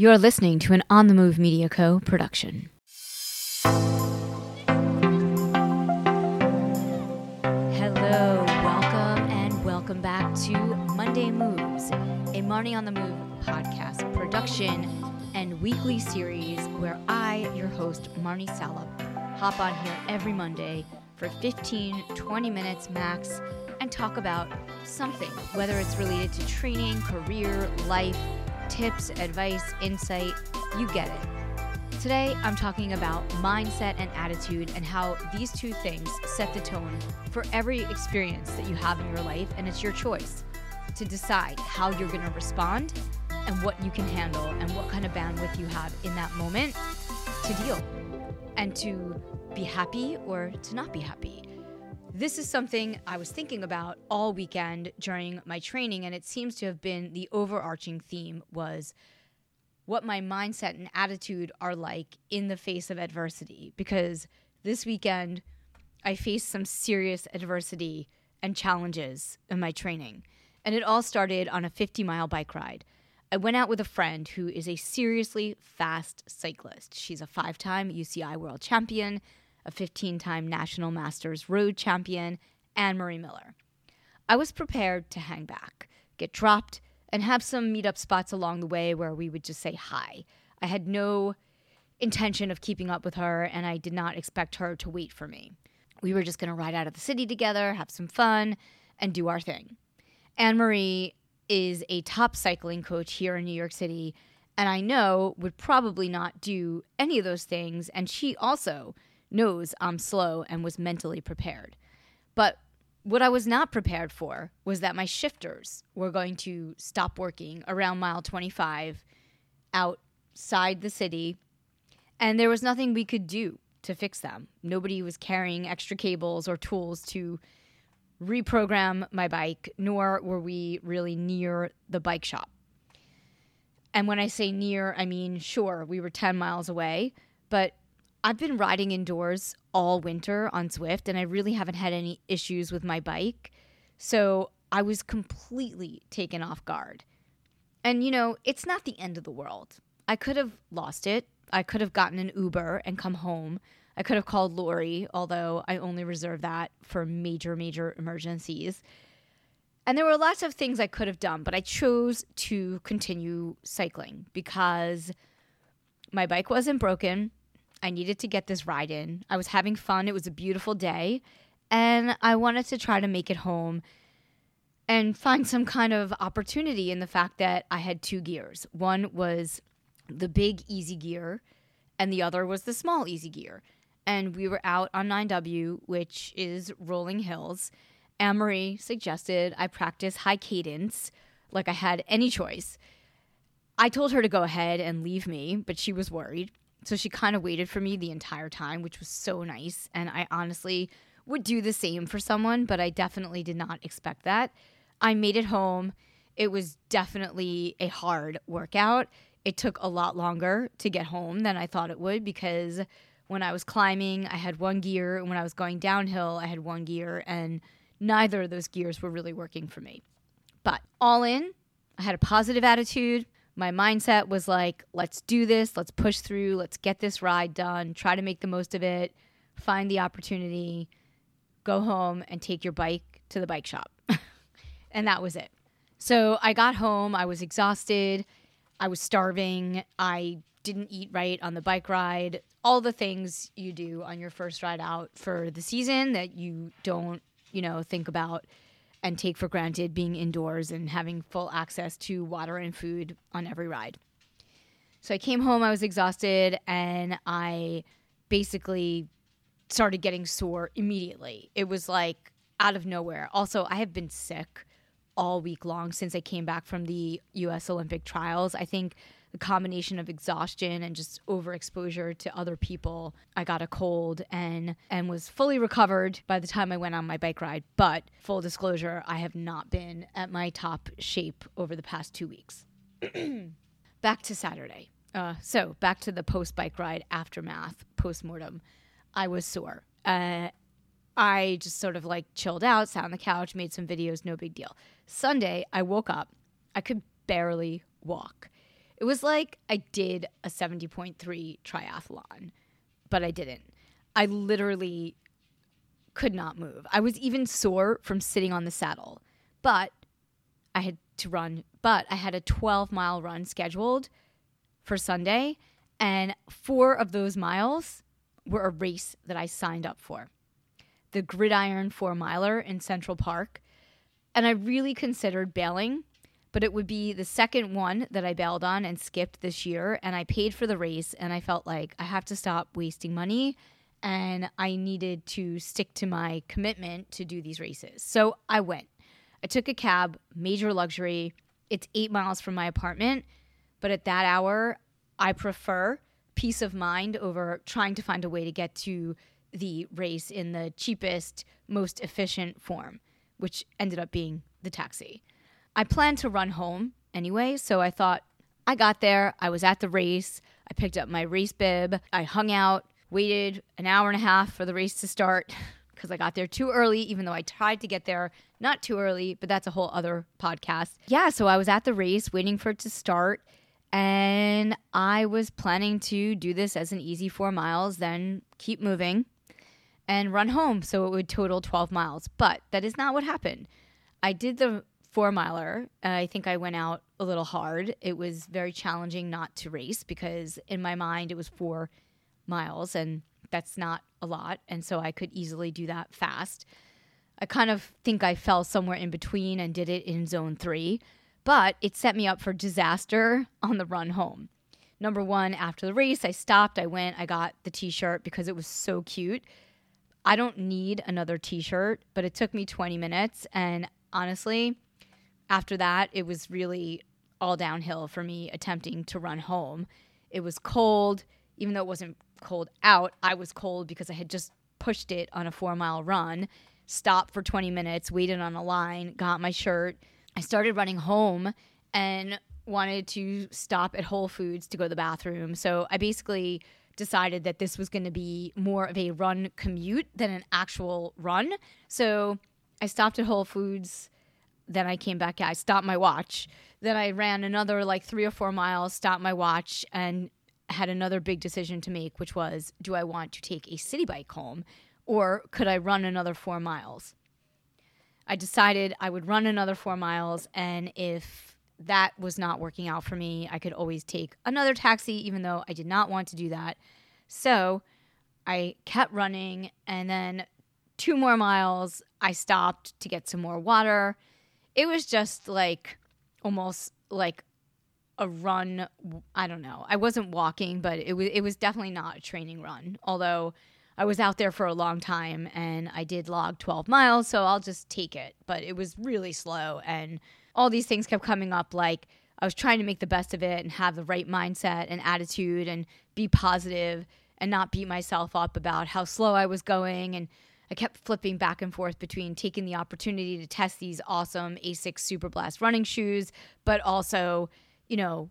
You're listening to an On the Move Media Co. production. Hello, welcome, and welcome back to Monday Moves, a Marni on the Move podcast production and weekly series where I, your host, Marni Salup, hop on here every Monday for 15, 20 minutes max and talk about something, whether it's related to training, career, life, tips, advice, insight, you get it. Today, I'm talking about mindset and attitude and how these two things set the tone for every experience that you have in your life, and it's your choice to decide how you're going to respond and what you can handle and what kind of bandwidth you have in that moment to deal and to be happy or to not be happy. This is something I was thinking about all weekend during my training and it seems to have been the overarching theme was what my mindset and attitude are like in the face of adversity because this weekend I faced some serious adversity and challenges in my training. And it all started on a 50 mile bike ride. I went out with a friend who is a seriously fast cyclist. She's a five time UCI world champion, a 15 time National Masters road champion, Anne Marie Miller. I was prepared to hang back, get dropped, and have some meetup spots along the way where we would just say hi. I had no intention of keeping up with her, and I did not expect her to wait for me. We were just going to ride out of the city together, have some fun, and do our thing. Anne Marie is a top cycling coach here in New York City, and I know would probably not do any of those things. And she also knows I'm slow and was mentally prepared. But what I was not prepared for was that my shifters were going to stop working around mile 25 outside the city, and there was nothing we could do to fix them. Nobody was carrying extra cables or tools to reprogram my bike, nor were we really near the bike shop. And when I say near, I mean, sure, we were 10 miles away, but I've been riding indoors all winter on Zwift and I really haven't had any issues with my bike. So I was completely taken off guard. And, you know, it's not the end of the world. I could have lost it. I could have gotten an Uber and come home. I could have called Lori, although I only reserve that for major, major emergencies. And there were lots of things I could have done, but I chose to continue cycling because my bike wasn't broken. I needed to get this ride in. I was having fun. It was a beautiful day. And I wanted to try to make it home and find some kind of opportunity in the fact that I had two gears. One was the big easy gear, and the other was the small easy gear. And we were out on 9W, which is rolling hills. Marie suggested I practice high cadence like I had any choice. I told her to go ahead and leave me, but she was worried. So she kind of waited for me the entire time, which was so nice. And I honestly would do the same for someone, but I definitely did not expect that. I made it home. It was definitely a hard workout. It took a lot longer to get home than I thought it would because when I was climbing, I had one gear. And when I was going downhill, I had one gear. And neither of those gears were really working for me. But all in, I had a positive attitude my mindset was like, let's do this, let's push through, let's get this ride done, try to make the most of it, find the opportunity, go home and take your bike to the bike shop. and that was it. So I got home, I was exhausted, I was starving, I didn't eat right on the bike ride, all the things you do on your first ride out for the season that you don't, you know, think about and take for granted being indoors and having full access to water and food on every ride. So I came home, I was exhausted, and I basically started getting sore immediately. It was like out of nowhere. Also, I have been sick all week long since I came back from the US Olympic trials. I think the combination of exhaustion and just overexposure to other people. I got a cold and and was fully recovered by the time i went on my bike ride. But full disclosure i have not been at my top shape over the past two weeks. Back to saturday. Uh, so back to the post bike ride aftermath post mortem i was sore. Uh, I just sort of like chilled out, sat on the couch, made some videos, no big deal. Sunday, I woke up. I could barely walk It was like I did a 70.3 triathlon, but I didn't. I literally could not move. I was even sore from sitting on the saddle, but I had to run. But I had a 12 mile run scheduled for Sunday, and four of those miles were a race that I signed up for the Gridiron Four Miler in Central Park. And I really considered bailing, but it would be the second one that I bailed on and skipped this year. And I paid for the race, and I felt like I have to stop wasting money and I needed to stick to my commitment to do these races. So I went. I took a cab, major luxury. It's eight miles from my apartment, but at that hour, I prefer peace of mind over trying to find a way to get to the race in the cheapest, most efficient form, which ended up being the taxi. I planned to run home anyway, so I thought I got there, I was at the race, I picked up my race bib, I hung out, waited an hour and a half for the race to start because I got there too early, even though I tried to get there not too early, but that's a whole other podcast. Yeah, so I was at the race waiting for it to start. And I was planning to do this as an easy four miles, then keep moving and run home. So it would total 12 miles. But that is not what happened. I did the four miler. I think I went out a little hard. It was very challenging not to race because in my mind it was four miles and that's not a lot. And so I could easily do that fast. I kind of think I fell somewhere in between and did it in zone three but it set me up for disaster on the run home. Number one, after the race, I stopped, I went, I got the t shirt because it was so cute. I don't need another t shirt, but it took me 20 minutes. And honestly, after that, it was really all downhill for me attempting to run home. It was cold, even though it wasn't cold out, I was cold because I had just pushed it on a four mile run, stopped for 20 minutes, waited on a line, got my shirt I started running home and wanted to stop at Whole Foods to go to the bathroom. So I basically decided that this was going to be more of a run commute than an actual run. So I stopped at Whole Foods. Then I came back. I stopped my watch. Then I ran another like three or four miles, stopped my watch, and had another big decision to make, which was do I want to take a Citi Bike home or could I run another four miles? I decided I would run another four miles, and if that was not working out for me, I could always take another taxi, even though I did not want to do that. So I kept running, and then two more miles, I stopped to get some more water. It was just like almost like a run. I don't know. I wasn't walking, but it was it was definitely not a training run. Although I was out there for a long time and I did log 12 miles, so I'll just take it. But it was really slow and all these things kept coming up like I was trying to make the best of it and have the right mindset and attitude and be positive and not beat myself up about how slow I was going and I kept flipping back and forth between taking the opportunity to test these awesome Asics Superblast running shoes, but also, you know,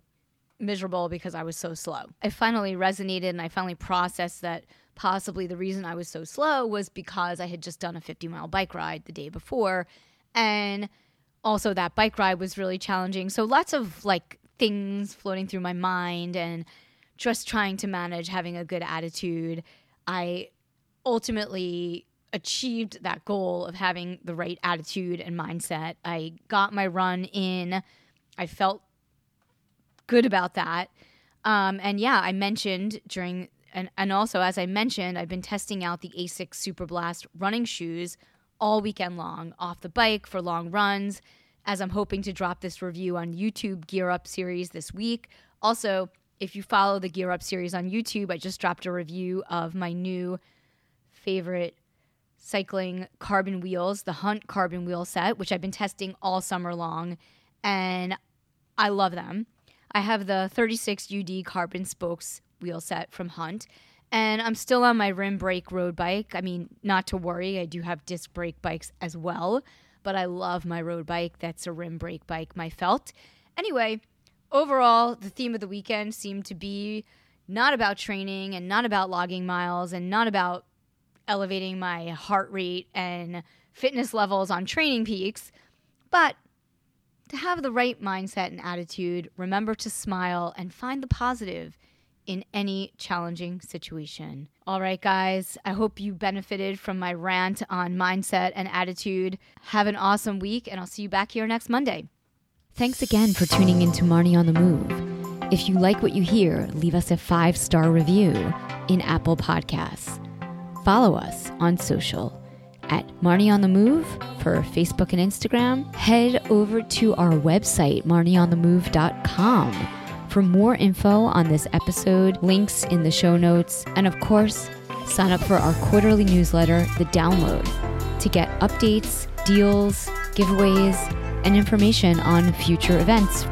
miserable because I was so slow. I finally resonated and I finally processed that possibly the reason I was so slow was because I had just done a 50 mile bike ride the day before. And also, that bike ride was really challenging. So, lots of like things floating through my mind and just trying to manage having a good attitude. I ultimately achieved that goal of having the right attitude and mindset. I got my run in. I felt good about that. Um, and yeah, I mentioned during and, and also, as I mentioned, I've been testing out the Asics Superblast running shoes all weekend long off the bike for long runs, as I'm hoping to drop this review on YouTube Gear Up series this week. Also, if you follow the Gear Up series on YouTube, I just dropped a review of my new favorite cycling carbon wheels, the Hunt carbon wheel set, which I've been testing all summer long, and I love them. I have the 36 UD carbon spokes wheel set from Hunt. And I'm still on my rim brake road bike. I mean, not to worry, I do have disc brake bikes as well, but I love my road bike. That's a rim brake bike, my felt. Anyway, overall, the theme of the weekend seemed to be not about training and not about logging miles and not about elevating my heart rate and fitness levels on TrainingPeaks. but to have the right mindset and attitude, remember to smile and find the positive in any challenging situation. All right, guys, I hope you benefited from my rant on mindset and attitude. Have an awesome week, and I'll see you back here next Monday. Thanks again for tuning in to Marni on the Move. If you like what you hear, leave us a five star review in Apple Podcasts. Follow us on social at Marni on the Move for Facebook and Instagram. Head over to our website, marnionthemove.com, for more info on this episode, links in the show notes, and of course, sign up for our quarterly newsletter, The Download, to get updates, deals, giveaways, and information on future events